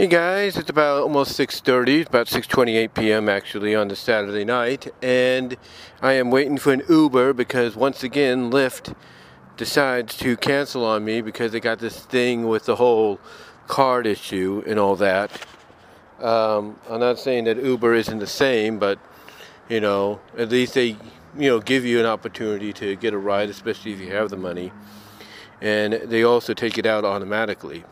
Hey guys, it's about almost 6:30, about 6:28 p.m. actually on the Saturday night, and I am waiting for an Uber because once again Lyft decides to cancel on me because they got this thing with the whole card issue and all that. Um, I'm not saying that Uber isn't the same, but you know, at least they you know give you an opportunity to get a ride, especially if you have the money, and they also take it out automatically.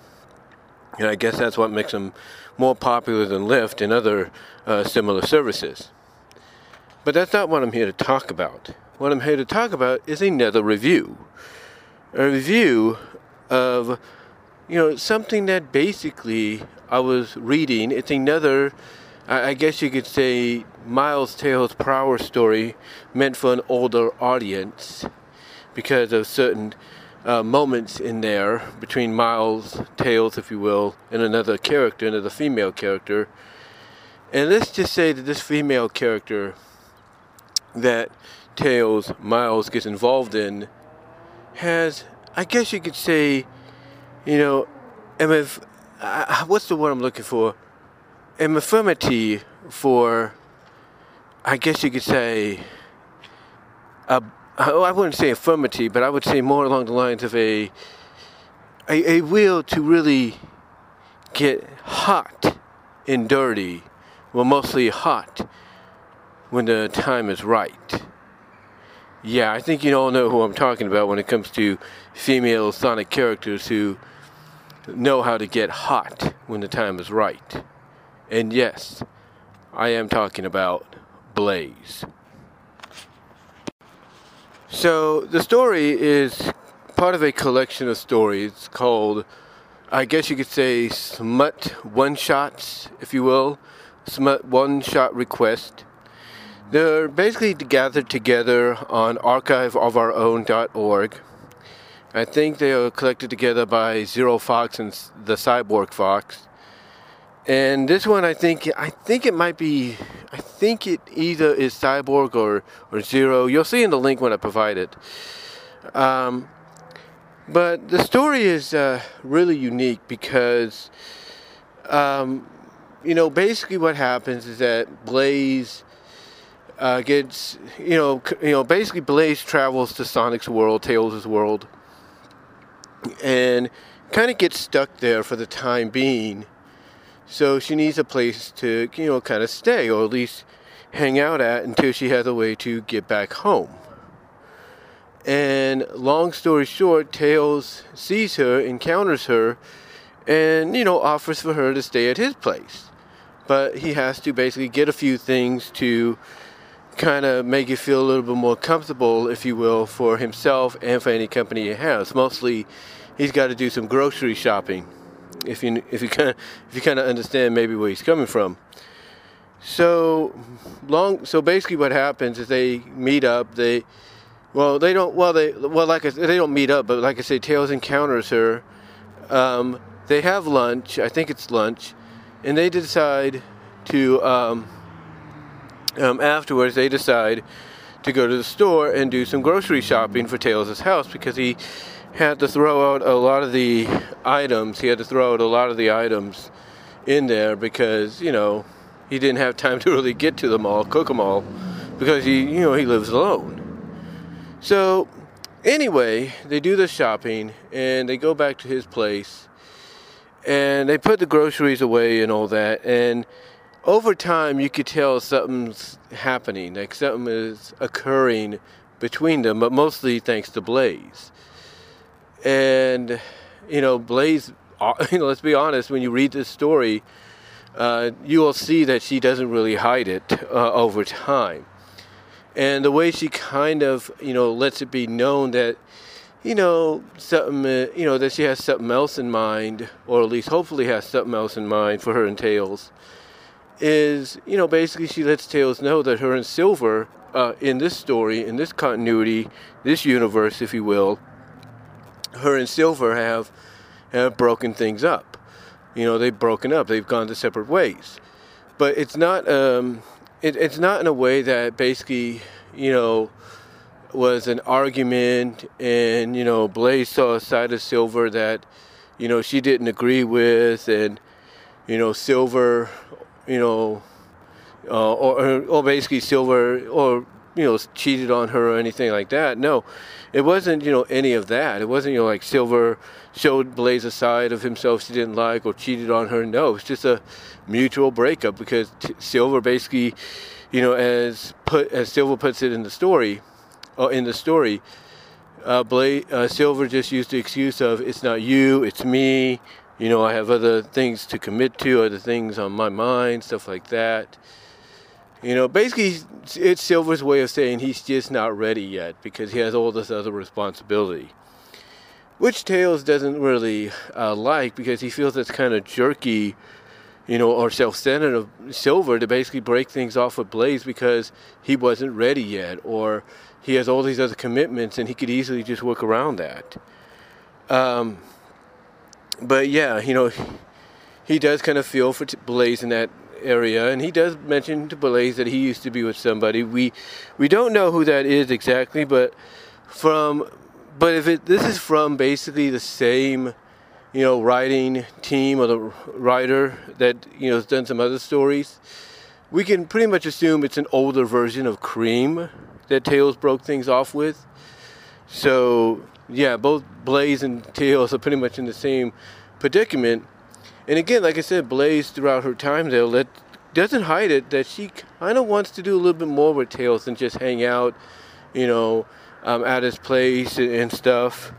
And I guess that's what makes them more popular than Lyft and other uh, similar services. But that's not what I'm here to talk about. What I'm here to talk about is another review. A review of, you know, something that basically I was reading. It's another, I guess you could say, Miles Tails Prower story meant for an older audience because of certain uh, moments in there between Miles' Tails, if you will, and another character, another female character. And let's just say that this female character that Tails Miles gets involved in has, I guess you could say, you know, if, uh, what's the word I'm looking for? An affirmity for, I guess you could say, a uh, I wouldn't say affirmity, but I would say more along the lines of a, a, a will to really get hot and dirty, well, mostly hot when the time is right. Yeah, I think you all know who I'm talking about when it comes to female Sonic characters who know how to get hot when the time is right. And yes, I am talking about Blaze. So the story is part of a collection of stories called, I guess you could say, Smut One Shots, if you will, Smut One Shot Request. They're basically gathered together on archiveofourown.org. I think they are collected together by Zero Fox and the Cyborg Fox. And this one, I think, I think it might be, I think it either is Cyborg or, or Zero. You'll see in the link when I provide it. Um, but the story is uh, really unique because, um, you know, basically what happens is that Blaze uh, gets, you know, you know, basically Blaze travels to Sonic's world, Tails' world, and kind of gets stuck there for the time being so she needs a place to, you know, kind of stay or at least hang out at until she has a way to get back home. And long story short, Tails sees her, encounters her, and, you know, offers for her to stay at his place. But he has to basically get a few things to kind of make it feel a little bit more comfortable, if you will, for himself and for any company he has. Mostly, he's got to do some grocery shopping if you if you kind of if you kind of understand maybe where he's coming from. So long. So basically, what happens is they meet up. They well, they don't. Well, they well, like I, they don't meet up, but like I say, Tails encounters her. Um, they have lunch. I think it's lunch, and they decide to. Um, um, afterwards, they decide to go to the store and do some grocery shopping for Tails' house because he had to throw out a lot of the items. He had to throw out a lot of the items in there because, you know, he didn't have time to really get to them all, cook them all, because he, you know, he lives alone. So, anyway, they do the shopping and they go back to his place and they put the groceries away and all that. And over time, you could tell something's happening, like something is occurring between them, but mostly thanks to Blaze. And, you know, Blaze, uh, you know, let's be honest, when you read this story, uh, you will see that she doesn't really hide it uh, over time. And the way she kind of, you know, lets it be known that, you know, something, uh, you know, that she has something else in mind, or at least hopefully has something else in mind for her and Tails, is, you know, basically she lets Tails know that her and Silver, uh, in this story, in this continuity, this universe, if you will, her and Silver have have broken things up. You know, they've broken up. They've gone to separate ways. But it's not um, it, it's not in a way that basically you know was an argument and you know Blaze saw a side of Silver that you know she didn't agree with and you know, Silver, you know, uh, or, or basically Silver, or you know, cheated on her or anything like that. No, it wasn't, you know, any of that. It wasn't, you know, like Silver showed Blaze a side of himself she didn't like or cheated on her. No, it's just a mutual breakup because t- Silver basically, you know, as put as Silver puts it in the story, uh, in the story, uh, Blaze, uh, Silver just used the excuse of it's not you, it's me. You know, I have other things to commit to, other things on my mind, stuff like that. You know, basically, it's Silver's way of saying he's just not ready yet because he has all this other responsibility. Which Tails doesn't really uh, like because he feels it's kind of jerky, you know, or self centered of Silver to basically break things off with Blaze because he wasn't ready yet, or he has all these other commitments and he could easily just work around that. Um, but yeah, you know, he does kind of feel for Blaze in that area, and he does mention to Blaze that he used to be with somebody. We we don't know who that is exactly, but from but if it this is from basically the same you know writing team or the writer that you know has done some other stories, we can pretty much assume it's an older version of Cream that Tails broke things off with. So yeah, both Blaze and Tails are pretty much in the same predicament and again, like I said, Blaze throughout her time there let, doesn't hide it that she kind of wants to do a little bit more with Tails than just hang out, you know, um, at his place and, and stuff.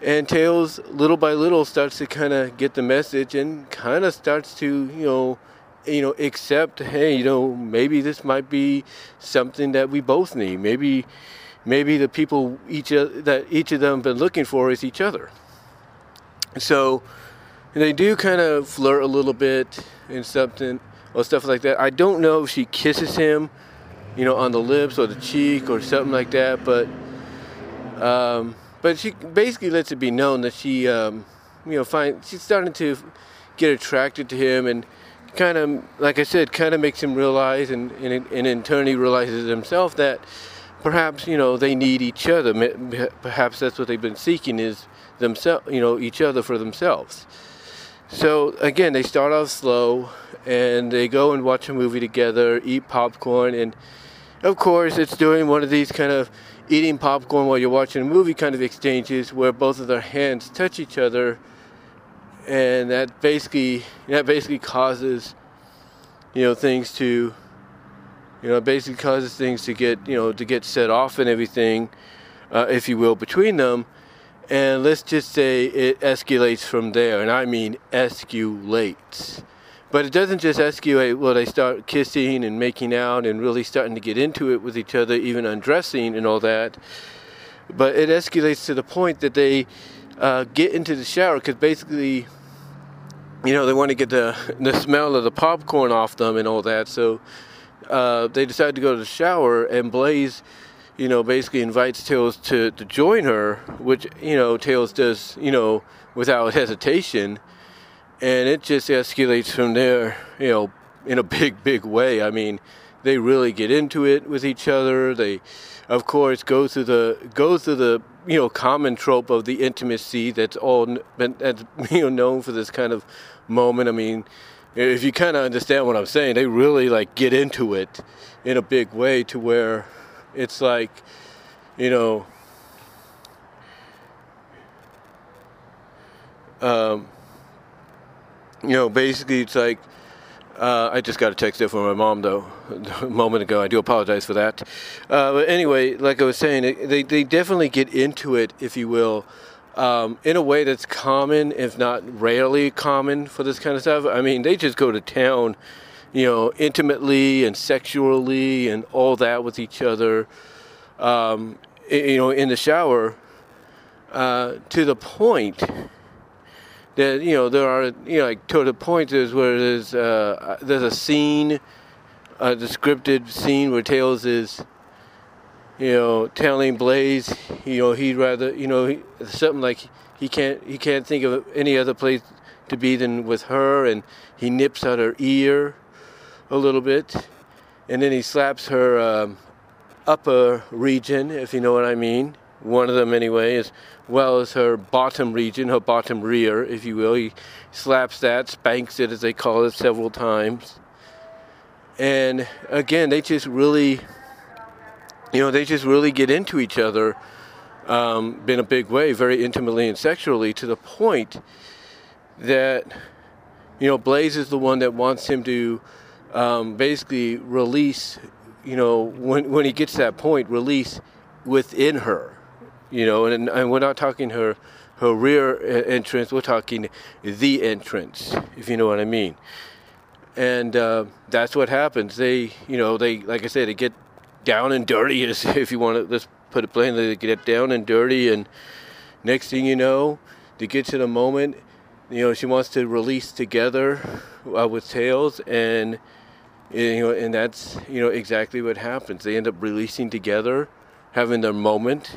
And Tails, little by little, starts to kind of get the message and kind of starts to, you know, you know, accept, hey, you know, maybe this might be something that we both need. Maybe, maybe the people each that each of them been looking for is each other. So, and they do kind of flirt a little bit and something or stuff like that. I don't know if she kisses him, you know, on the lips or the cheek or something like that, but um, but she basically lets it be known that she, um, you know, find she's starting to get attracted to him and kind of, like I said, kind of makes him realize, and, and, and in turn he realizes himself that perhaps you know they need each other. Perhaps that's what they've been seeking is themselves, you know, each other for themselves. So again, they start off slow and they go and watch a movie together, eat popcorn, and of course, it's doing one of these kind of eating popcorn while you're watching a movie kind of exchanges where both of their hands touch each other, and that basically that basically causes you know things to you know basically causes things to get you know to get set off and everything, uh, if you will, between them and let's just say it escalates from there, and I mean escalates. But it doesn't just escalate, well, they start kissing and making out and really starting to get into it with each other, even undressing and all that. But it escalates to the point that they uh, get into the shower because basically, you know, they want to get the, the smell of the popcorn off them and all that. So uh, they decide to go to the shower, and Blaze you know, basically invites Tails to, to join her, which, you know, Tails does, you know, without hesitation. And it just escalates from there, you know, in a big, big way. I mean, they really get into it with each other. They, of course, go through the go through the you know common trope of the intimacy that's all been that's you know known for this kind of moment. I mean, if you kind of understand what I'm saying, they really like get into it in a big way to where it's like, you know, um, you know, basically it's like, uh, I just got a text there from my mom though a moment ago. I do apologize for that. Uh, but anyway, like I was saying, they, they definitely get into it, if you will, um, in a way that's common, if not rarely common for this kind of stuff. I mean, they just go to town you know, intimately and sexually and all that with each other, um, you know, in the shower, uh, to the point that you know there are you know like to the point is where there's uh, there's a scene, a descriptive scene where Tails is, you know, telling Blaze, you know, he'd rather you know he, something like he can't he can't think of any other place to be than with her, and he nips at her ear a little bit, and then he slaps her um, upper region, if you know what I mean. one of them anyway, as well as her bottom region, her bottom rear, if you will. He slaps that, spanks it, as they call it, several times. And again, they just really, you know, they just really get into each other um, in a big way, very intimately and sexually, to the point that, you know, Blaze is the one that wants him to um, basically release, you know, when, when he gets that point, release within her, you know, and, and we're not talking her her rear entrance, we're talking the entrance, if you know what I mean. And uh, that's what happens. They, you know, they, like I said, they get down and dirty, if you want to, let's put it plainly, they get down and dirty, and next thing you know, they get to the moment, you know, she wants to release together uh, with Tails, and you know, and that's you know exactly what happens. They end up releasing together, having their moment,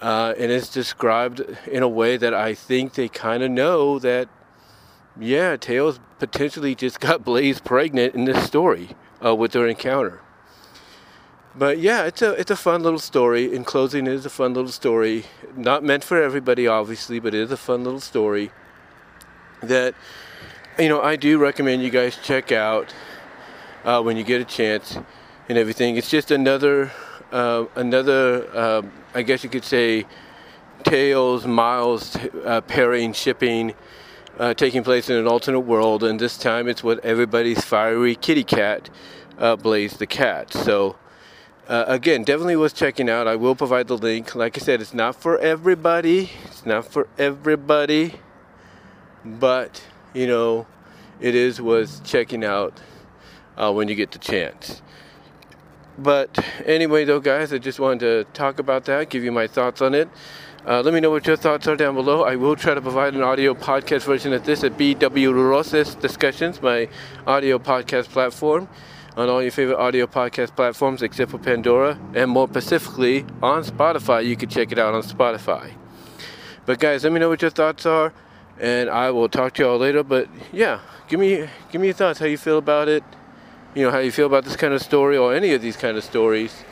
uh, and it's described in a way that I think they kind of know that, yeah, Tails potentially just got Blaze pregnant in this story uh, with their encounter. But yeah, it's a it's a fun little story. In closing, it is a fun little story. Not meant for everybody, obviously, but it is a fun little story that you know I do recommend you guys check out uh, when you get a chance and everything. It's just another uh, another uh, I guess you could say Tails Miles uh, pairing shipping. Uh, taking place in an alternate world, and this time it's with everybody's fiery kitty cat, uh, Blaze the cat. So, again, definitely worth checking out. I will provide the link. Like I said, it's not for everybody. It's not for everybody, but you know, it is worth checking out uh, when you get the chance. But anyway, though, guys, I just wanted to talk about that, give you my thoughts on it. Uh, let me know what your thoughts are down below. I will try to provide an audio podcast version of this at BW Rosas Discussions, my audio podcast platform on all your favorite audio podcast platforms except for Pandora, and more specifically on Spotify. You can check it out on Spotify. But guys, let me know what your thoughts are, and I will talk to y'all later. But yeah, give me give me your thoughts. How you feel about it? You know how you feel about this kind of story or any of these kind of stories.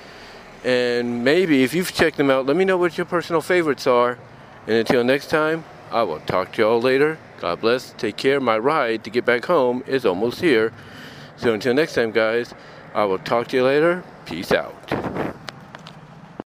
And maybe if you've checked them out, let me know what your personal favorites are. And until next time, I will talk to y'all later. God bless. Take care. My ride to get back home is almost here. So until next time, guys, I will talk to you later. Peace out.